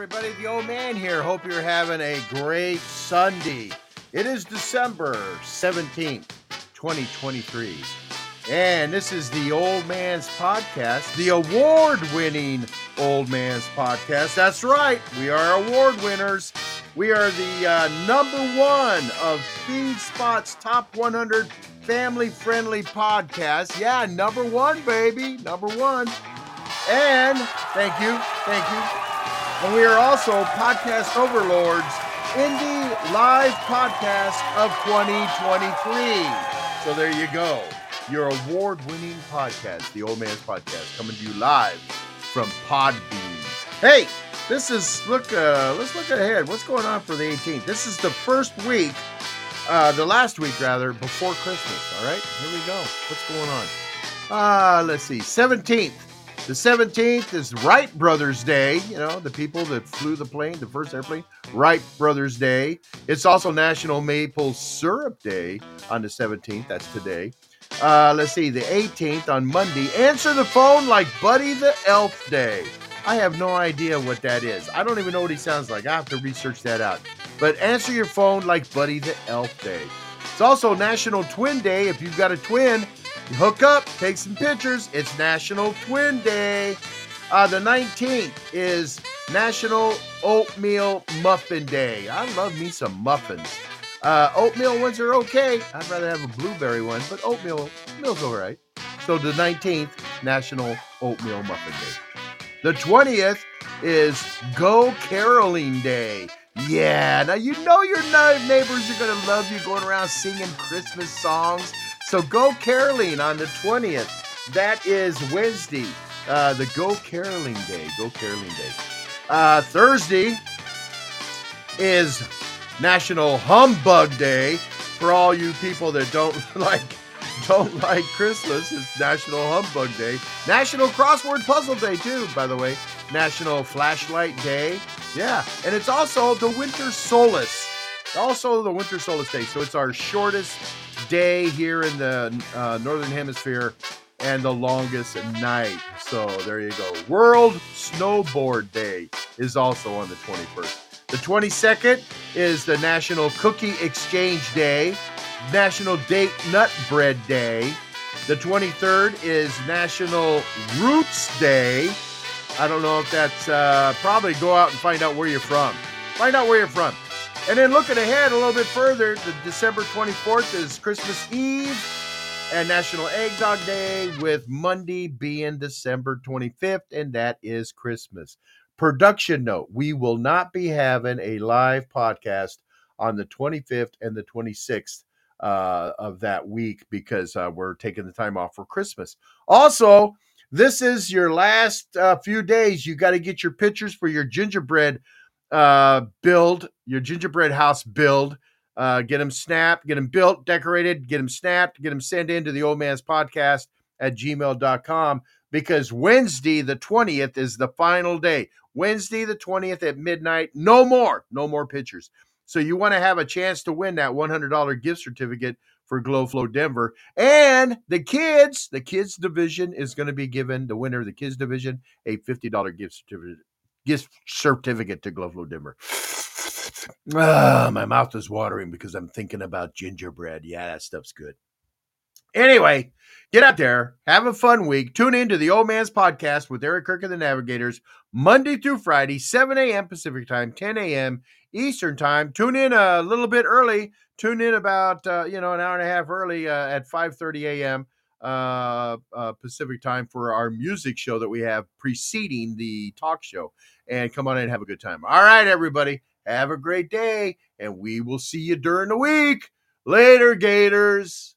everybody. The old man here. Hope you're having a great Sunday. It is December 17th, 2023. And this is the Old Man's Podcast, the award winning Old Man's Podcast. That's right, we are award winners. We are the uh, number one of FeedSpot's top 100 family friendly podcasts. Yeah, number one, baby, number one. And thank you, thank you. And we are also Podcast Overlords Indie Live Podcast of 2023. So there you go. Your award winning podcast, the Old Man's Podcast, coming to you live from Podbean. Hey, this is look uh let's look ahead. What's going on for the 18th? This is the first week, uh the last week rather, before Christmas. All right, here we go. What's going on? Uh let's see, 17th. The 17th is Wright Brothers Day. You know, the people that flew the plane, the first airplane, Wright Brothers Day. It's also National Maple Syrup Day on the 17th. That's today. Uh, let's see, the 18th on Monday. Answer the phone like Buddy the Elf Day. I have no idea what that is. I don't even know what he sounds like. I have to research that out. But answer your phone like Buddy the Elf Day. It's also National Twin Day. If you've got a twin, hook up, take some pictures. It's National Twin Day. Uh, the 19th is National Oatmeal Muffin Day. I love me some muffins. Uh, oatmeal ones are okay. I'd rather have a blueberry one, but oatmeal meal's all right. So the 19th, National Oatmeal Muffin Day. The 20th is Go Caroling Day. Yeah, now you know your neighbors are going to love you going around singing Christmas songs. So go caroling on the 20th. That is Wednesday, uh, the Go Caroling Day. Go Caroling Day. Uh, Thursday is National Humbug Day for all you people that don't like don't like Christmas. It's National Humbug Day. National Crossword Puzzle Day too, by the way. National Flashlight Day. Yeah, and it's also the Winter Solace. Also the Winter Solace Day. So it's our shortest day here in the uh, northern hemisphere and the longest night. So there you go. World Snowboard Day is also on the 21st. The 22nd is the National Cookie Exchange Day, National Date Nut Bread Day. The 23rd is National Roots Day. I don't know if that's uh, probably go out and find out where you're from. Find out where you're from. And then looking ahead a little bit further, the December 24th is Christmas Eve and National Eggnog Day, with Monday being December 25th, and that is Christmas. Production note we will not be having a live podcast on the 25th and the 26th uh, of that week because uh, we're taking the time off for Christmas. Also, this is your last uh, few days. You got to get your pictures for your gingerbread uh, build, your gingerbread house build. Uh, get them snapped, get them built, decorated, get them snapped, get them sent into the old man's podcast at gmail.com because Wednesday, the 20th, is the final day. Wednesday, the 20th at midnight. No more, no more pictures. So you want to have a chance to win that $100 gift certificate for Glow Flow Denver. And the kids, the kids division is going to be given the winner of the kids division a $50 gift certificate gift certificate to Glow Flow Denver. Ah, my mouth is watering because I'm thinking about gingerbread. Yeah, that stuff's good. Anyway, get out there, have a fun week. Tune in to the Old Man's Podcast with Eric Kirk and the Navigators, Monday through Friday, 7 a.m. Pacific Time, 10 a.m. Eastern Time. Tune in a little bit early. Tune in about uh, you know an hour and a half early uh, at 5:30 a.m. Uh, uh, Pacific Time for our music show that we have preceding the talk show. And come on in and have a good time. All right, everybody. Have a great day, and we will see you during the week. Later, Gators.